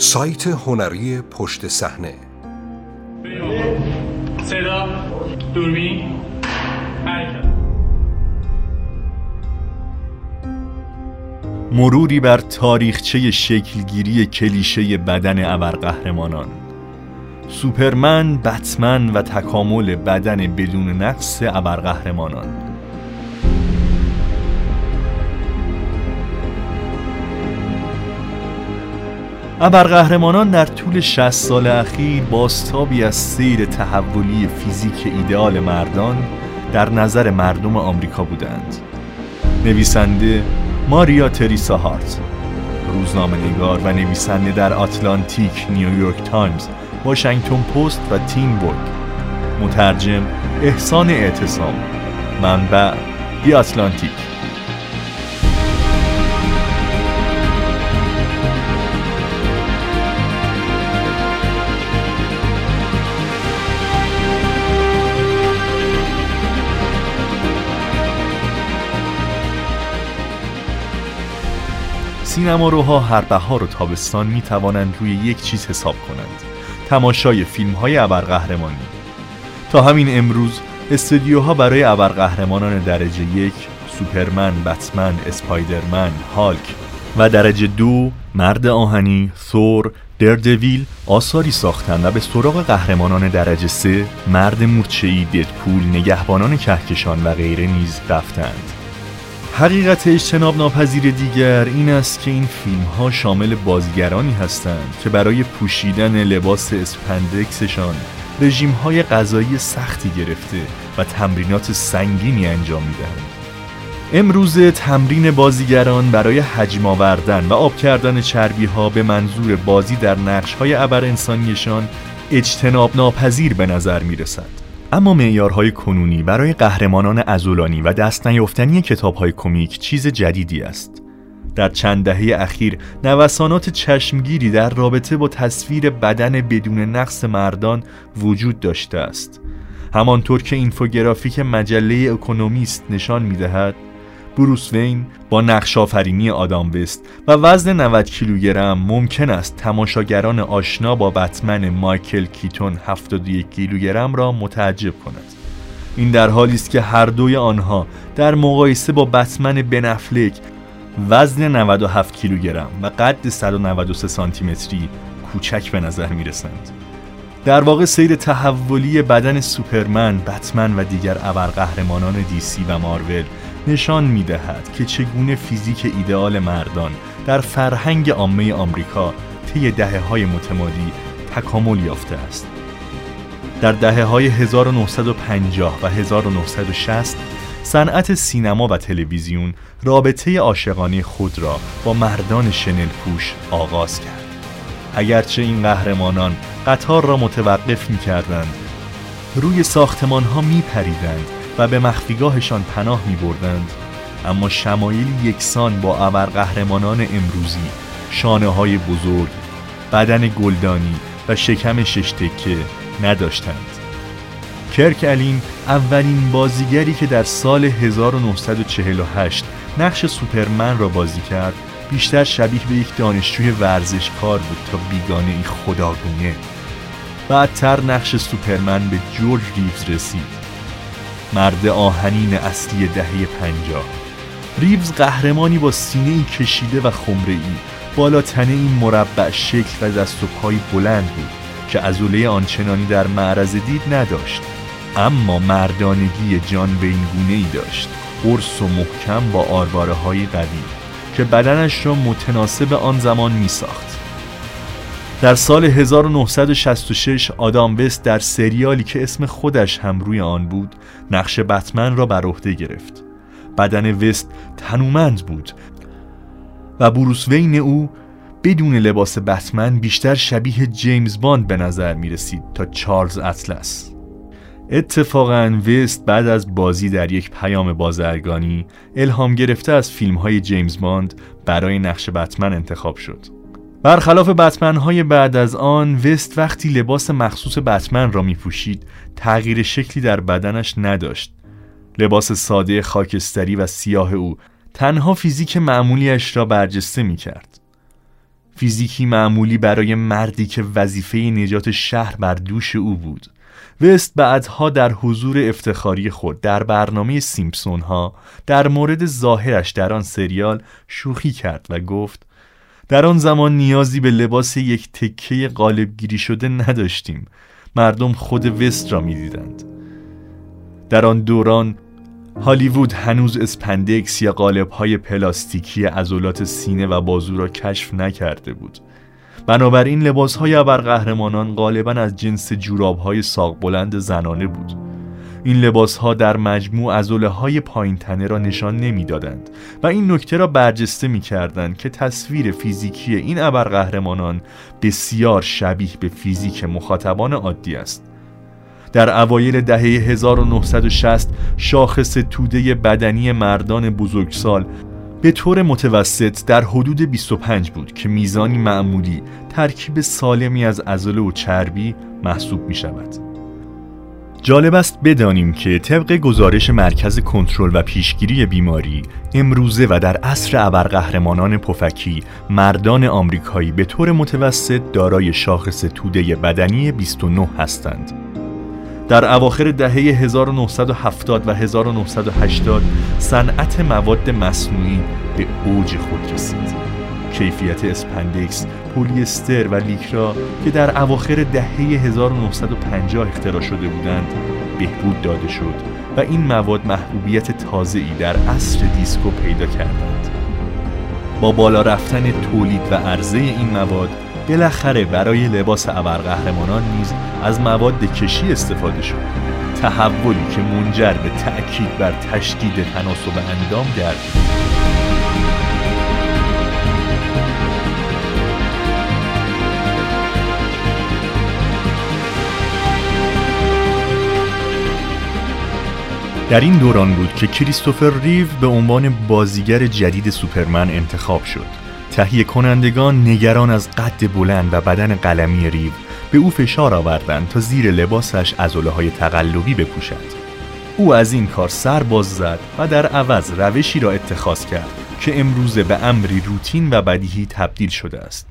سایت هنری پشت صحنه. صدا دوربین. حرکت. مروری بر تاریخچه شکلگیری کلیشه بدن ابرقهرمانان. سوپرمن، بتمن و تکامل بدن بدون نقص ابرقهرمانان. ابرقهرمانان در طول 60 سال اخیر بازتابی از سیر تحولی فیزیک ایدئال مردان در نظر مردم آمریکا بودند. نویسنده ماریا تریسا هارت روزنامه نگار و نویسنده در آتلانتیک نیویورک تایمز واشنگتن پست و تین بورگ مترجم احسان اعتصام. منبع دی آتلانتیک. سینما روها هر بهار و تابستان می توانند روی یک چیز حساب کنند تماشای فیلم های ابرقهرمانی تا همین امروز استودیوها برای ابرقهرمانان درجه یک سوپرمن، بتمن، اسپایدرمن، هالک و درجه دو مرد آهنی، ثور، دردویل آثاری ساختند و به سراغ قهرمانان درجه سه مرد مورچه‌ای، ددپول، نگهبانان کهکشان و غیره نیز رفتند. حقیقت اجتناب ناپذیر دیگر این است که این فیلم ها شامل بازیگرانی هستند که برای پوشیدن لباس اسپندکسشان رژیم های غذایی سختی گرفته و تمرینات سنگینی انجام می‌دهند. امروزه تمرین بازیگران برای حجم آوردن و آب کردن چربی ها به منظور بازی در نقش های ابر انسانیشان اجتناب ناپذیر به نظر می رسد. اما معیارهای کنونی برای قهرمانان ازولانی و دست نیافتنی کتابهای کمیک چیز جدیدی است. در چند دهه اخیر نوسانات چشمگیری در رابطه با تصویر بدن بدون نقص مردان وجود داشته است. همانطور که اینفوگرافیک مجله اکونومیست نشان می‌دهد، بروس وین با نقش آفرینی آدام وست و وزن 90 کیلوگرم ممکن است تماشاگران آشنا با بتمن مایکل کیتون 71 کیلوگرم را متعجب کند این در حالی است که هر دوی آنها در مقایسه با بتمن بنفلک وزن 97 کیلوگرم و قد 193 سانتی متری کوچک به نظر می رسند. در واقع سیر تحولی بدن سوپرمن، بتمن و دیگر ابرقهرمانان دیسی و مارول نشان می دهد که چگونه فیزیک ایدئال مردان در فرهنگ عامه آمریکا طی دهه های متمادی تکامل یافته است. در دهه های 1950 و 1960 صنعت سینما و تلویزیون رابطه عاشقانه خود را با مردان شنل پوش آغاز کرد. اگرچه این قهرمانان قطار را متوقف می کردند روی ساختمان ها می پریدند و به مخفیگاهشان پناه می بردند اما شمایلی یکسان با ابرقهرمانان امروزی شانه های بزرگ بدن گلدانی و شکم شش‌تکه نداشتند. کرک الین اولین بازیگری که در سال 1948 نقش سوپرمن را بازی کرد بیشتر شبیه به یک دانشجوی ورزشکار بود تا بیگانه ای خداگونه. بعدتر نقش سوپرمن به جورج ریوز رسید. مرد آهنین اصلی دهه پنجاه. ریوز قهرمانی با سینه ای کشیده و خمره ای. بالا تنه این مربع شکل و دست و پای بلند بود که ازوله آنچنانی در معرض دید نداشت. اما مردانگی جان به این گونه ای داشت. قرص و محکم با آرباره های قوی. که بدنش را متناسب آن زمان می ساخت در سال 1966 آدام وست در سریالی که اسم خودش هم روی آن بود نقش بتمن را بر عهده گرفت. بدن وست تنومند بود و بروس وین او بدون لباس بتمن بیشتر شبیه جیمز باند به نظر می رسید تا چارلز اطلس. اتفاقا وست بعد از بازی در یک پیام بازرگانی الهام گرفته از فیلم های جیمز باند برای نقش بتمن انتخاب شد. برخلاف بتمن های بعد از آن وست وقتی لباس مخصوص بتمن را می پوشید تغییر شکلی در بدنش نداشت. لباس ساده خاکستری و سیاه او تنها فیزیک معمولیش را برجسته می کرد فیزیکی معمولی برای مردی که وظیفه نجات شهر بر دوش او بود. وست بعدها در حضور افتخاری خود در برنامه سیمپسون ها در مورد ظاهرش در آن سریال شوخی کرد و گفت در آن زمان نیازی به لباس یک تکه قالبگیری شده نداشتیم. مردم خود وست را می‌دیدند. در آن دوران هالیوود هنوز اسپندکس یا های پلاستیکی عضلات سینه و بازو را کشف نکرده بود. بنابراین لباس های ابرقهرمانان غالبا از جنس جوراب های ساق بلند زنانه بود. این لباس ها در مجموع عضله های پایین تنه را نشان نمی‌دادند و این نکته را برجسته می کردند که تصویر فیزیکی این ابرقهرمانان بسیار شبیه به فیزیک مخاطبان عادی است. در اوایل دهه 1960 شاخص توده بدنی مردان بزرگسال به طور متوسط در حدود 25 بود که میزانی معمولی ترکیب سالمی از عضله و چربی محسوب می شود. جالب است بدانیم که طبق گزارش مرکز کنترل و پیشگیری بیماری امروزه و در عصر ابرقهرمانان پفکی مردان آمریکایی به طور متوسط دارای شاخص توده بدنی 29 هستند. در اواخر دهه 1970 و 1980 صنعت مواد مصنوعی به اوج خود رسید. کیفیت اسپندکس، پولیستر و لیکرا که در اواخر دهه 1950 اختراع شده بودند بهبود داده شد و این مواد محبوبیت تازه‌ای در عصر دیسکو پیدا کردند. با بالا رفتن تولید و عرضه این مواد بالاخره برای لباس ابرقهرمانان نیز از مواد کشی استفاده شد. تحولی که منجر به تأکید بر تشدید تناسب اندام گردید در این دوران بود که کریستوفر ریو به عنوان بازیگر جدید سوپرمن انتخاب شد. تهیه کنندگان نگران از قد بلند و بدن قلمی ریو به او فشار آوردند تا زیر لباسش ازوله های تقلبی بپوشد. او از این کار سر باز زد و در عوض روشی را اتخاذ کرد که امروزه به امری روتین و بدیهی تبدیل شده است.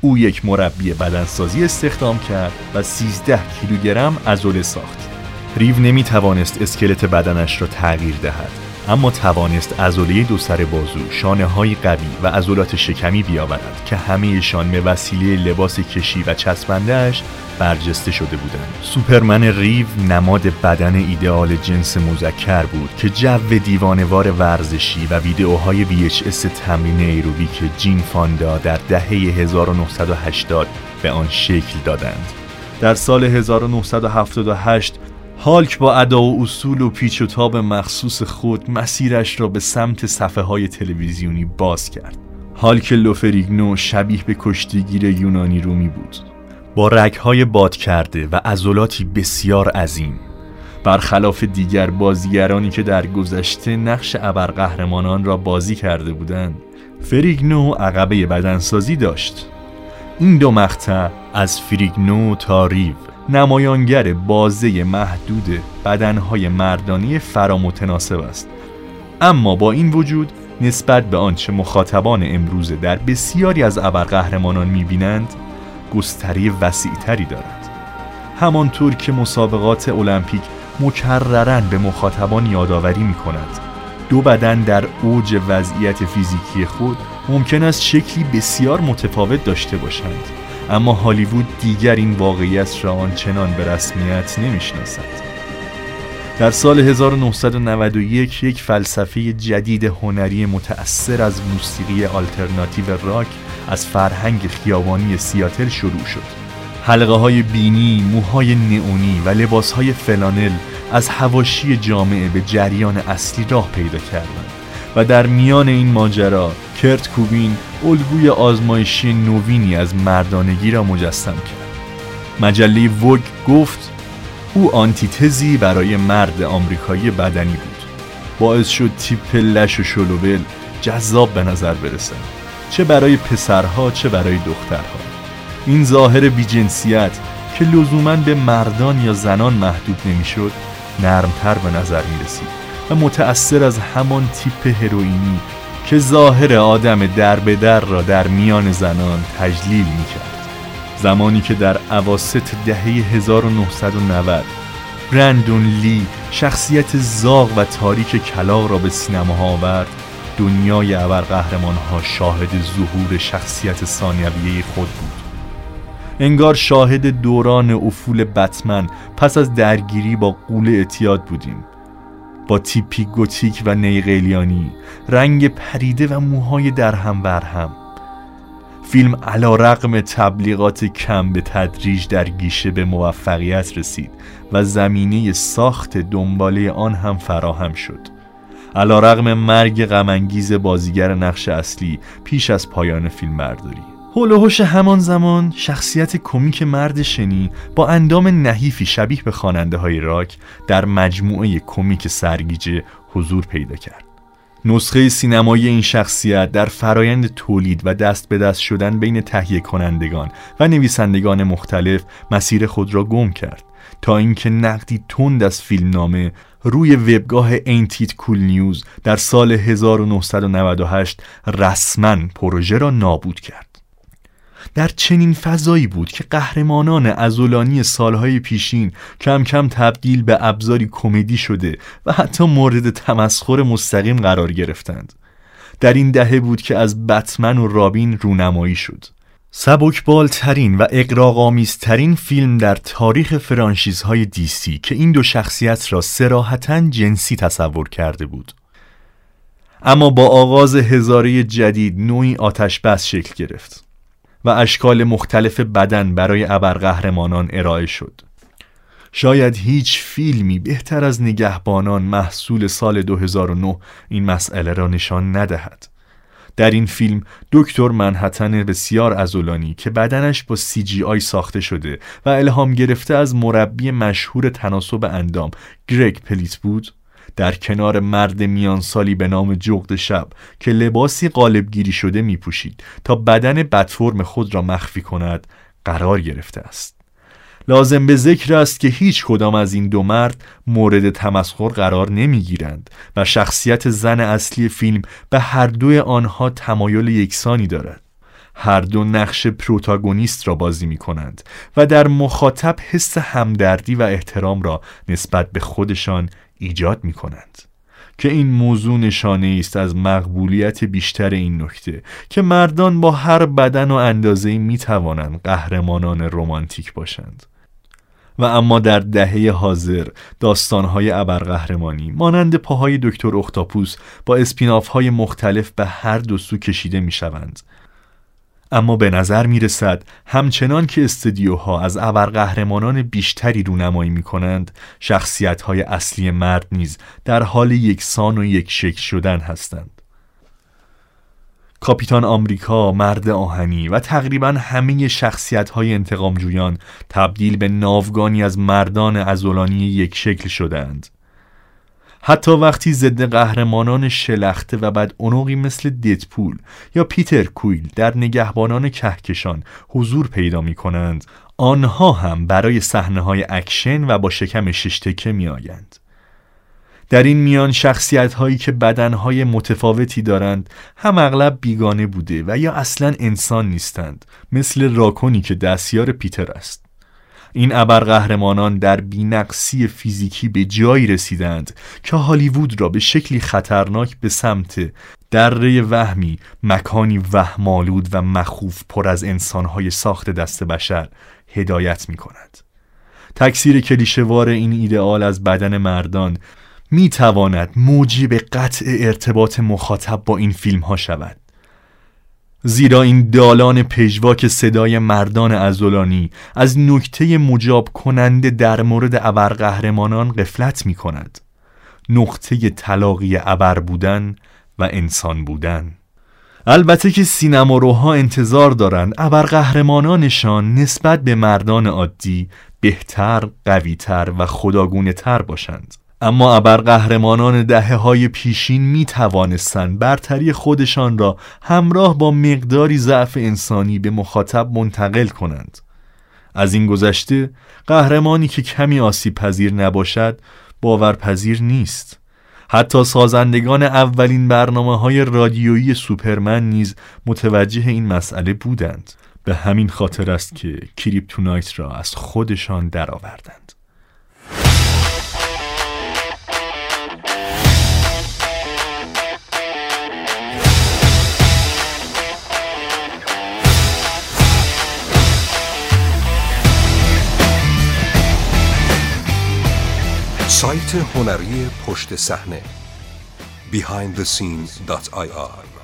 او یک مربی بدنسازی استخدام کرد و 13 کیلوگرم ازوله ساخت. ریو نمی توانست اسکلت بدنش را تغییر دهد. اما توانست ازوله دو سر بازو، شانه های قوی و ازولات شکمی بیاورد که همهشان به وسیله لباس کشی و چسبندهش برجسته شده بودند. سوپرمن ریو نماد بدن ایدئال جنس مذکر بود که جو دیوانوار ورزشی و ویدئوهای VHS تمرین ایروبیک جین فاندا در دهه 1980 به آن شکل دادند. در سال 1978 هالک با ادا و اصول و پیچ و تاب مخصوص خود مسیرش را به سمت صفحه های تلویزیونی باز کرد. هالک لوفریگنو شبیه به کشتیگیر یونانی رومی بود. با رگهای باد کرده و عضلاتی بسیار عظیم. برخلاف دیگر بازیگرانی که در گذشته نقش ابرقهرمانان را بازی کرده بودند فریگنو عقبه بدنسازی داشت. این دو مقطع از فریگنو تا ریو. نمایانگر بازه محدود بدنهای مردانی فرامتناسب است. اما با این وجود نسبت به آنچه مخاطبان امروزه در بسیاری از ابرقهرمانان می‌بینند گستری وسیعتری دارد. همانطور که مسابقات المپیک مکررن به مخاطبان یادآوری می کند دو بدن در اوج وضعیت فیزیکی خود ممکن است شکلی بسیار متفاوت داشته باشند. اما هالیوود دیگر این واقعیت را آنچنان به رسمیت نمی‌شناسد. در سال 1991 یک فلسفه جدید هنری متأثر از موسیقی آلترناتیو راک از فرهنگ خیابانی سیاتل شروع شد. حلقه های بینی، موهای نئونی و لباس های فلانل از هواشی جامعه به جریان اصلی راه پیدا کردند و در میان این ماجرا کرت کوبین الگوی آزمایشی نوینی از مردانگی را مجسم کرد. مجله وگ گفت او آنتیتزی برای مرد آمریکایی بدنی بود. باعث شد تیپ لش و شلوبل جذاب به نظر برسد. چه برای پسرها چه برای دخترها. این ظاهر بیجنسیت که لزوما به مردان یا زنان محدود نمی‌شد نرمتر به نظر می رسید و متأثر از همان تیپ هروئینی که ظاهر آدم در به در را در میان زنان تجلیل می کرد زمانی که در عواست دهه 1990 برندون لی شخصیت زاغ و تاریک کلاق را به سینما آورد دنیای ابرقهرمان ها شاهد ظهور شخصیت ثانویه خود بود. انگار شاهد دوران افول بتمن پس از درگیری با قول اعتیاد بودیم. با تیپی گوتیک و نیقلیانی رنگ پریده و موهای درهم برهم. فیلم علا رقم تبلیغات کم به تدریج در گیشه به موفقیت رسید و زمینه ساخت دنباله آن هم فراهم شد. علا رقم مرگ غمانگیز بازیگر نقش اصلی پیش از پایان فیلم برداری هول همان زمان شخصیت کمیک مرد شنی با اندام نحیفی شبیه به خواننده های راک در مجموعه کمیک سرگیجه حضور پیدا کرد. نسخه سینمایی این شخصیت در فرایند تولید و دست به دست شدن بین تهیه کنندگان و نویسندگان مختلف مسیر خود را گم کرد تا اینکه نقدی تند از فیلمنامه روی وبگاه اینتیت کول نیوز در سال 1998 رسما پروژه را نابود کرد. در چنین فضایی بود که قهرمانان ازولانی سالهای پیشین کم کم تبدیل به ابزاری کمدی شده و حتی مورد تمسخر مستقیم قرار گرفتند. در این دهه بود که از بتمن و رابین رونمایی شد. سبکبالترین و اقراغامیزترین فیلم در تاریخ فرانشیزهای دیسی که این دو شخصیت را سراحتا جنسی تصور کرده بود. اما با آغاز هزاره جدید نوعی آتش بس شکل گرفت. و اشکال مختلف بدن برای ابرقهرمانان ارائه شد. شاید هیچ فیلمی بهتر از نگهبانان محصول سال 2009 این مسئله را نشان ندهد. در این فیلم دکتر منحتن بسیار ازولانی که بدنش با سی جی آی ساخته شده و الهام گرفته از مربی مشهور تناسب اندام گرگ پلیت بود در کنار مرد میانسالی به نام جغد شب که لباسی قالبگیری شده می پوشید تا بدن بدفرم خود را مخفی کند قرار گرفته است. لازم به ذکر است که هیچ کدام از این دو مرد مورد تمسخر قرار نمی گیرند و شخصیت زن اصلی فیلم به هر دوی آنها تمایل یکسانی دارد. هر دو نقش پروتاگونیست را بازی می کنند و در مخاطب حس همدردی و احترام را نسبت به خودشان ایجاد می کنند که این موضوع نشانه است از مقبولیت بیشتر این نکته که مردان با هر بدن و اندازه می توانند قهرمانان رمانتیک باشند. و اما در دهه حاضر داستانهای ابرقهرمانی مانند پاهای دکتر اختاپوس با اسپیناف های مختلف به هر دو سو کشیده می شوند اما به نظر می رسد همچنان که استدیوها از ابرقهرمانان بیشتری رونمایی می کنند شخصیت های اصلی مرد نیز در حال یکسان و یک شکل شدن هستند. کاپیتان آمریکا، مرد آهنی و تقریبا همه شخصیت های انتقامجویان تبدیل به ناوگانی از مردان ازولانی یک شکل شدند حتی وقتی ضد قهرمانان شلخته و بد اونوقی مثل دیدپول یا پیتر کویل در نگهبانان کهکشان حضور پیدا می کنند آنها هم برای صحنه های اکشن و با شکم شش‌تکه می آیند. در این میان شخصیت هایی که بدنهای متفاوتی دارند هم اغلب بیگانه بوده و یا اصلا انسان نیستند مثل راکونی که دستیار پیتر است این ابرقهرمانان در بینقصی فیزیکی به جایی رسیدند که هالیوود را به شکلی خطرناک به سمت دره وهمی مکانی وهم‌آلود و مخوف پر از انسانهای ساخت دست بشر هدایت می کند تکثیر کلیشوار این ایدئال از بدن مردان می تواند موجب قطع ارتباط مخاطب با این فیلم ها شود. زیرا این دالان پژواک صدای مردان ازولانی از نکته مجاب کننده در مورد ابرقهرمانان قفلت می کند نقطه طلاقی ابر بودن و انسان بودن. البته که سینماروها انتظار دارند ابرقهرمانانشان نسبت به مردان عادی بهتر، قویتر و خداگونه تر باشند. اما ابرقهرمانان دهه های پیشین می توانستند برتری خودشان را همراه با مقداری ضعف انسانی به مخاطب منتقل کنند. از این گذشته قهرمانی که کمی آسیب پذیر نباشد باورپذیر نیست. حتی سازندگان اولین برنامه های رادیویی سوپرمن نیز متوجه این مسئله بودند. به همین خاطر است که کریپتونایت را از خودشان درآوردند. سایت هنری پشت صحنه behindthescene.ir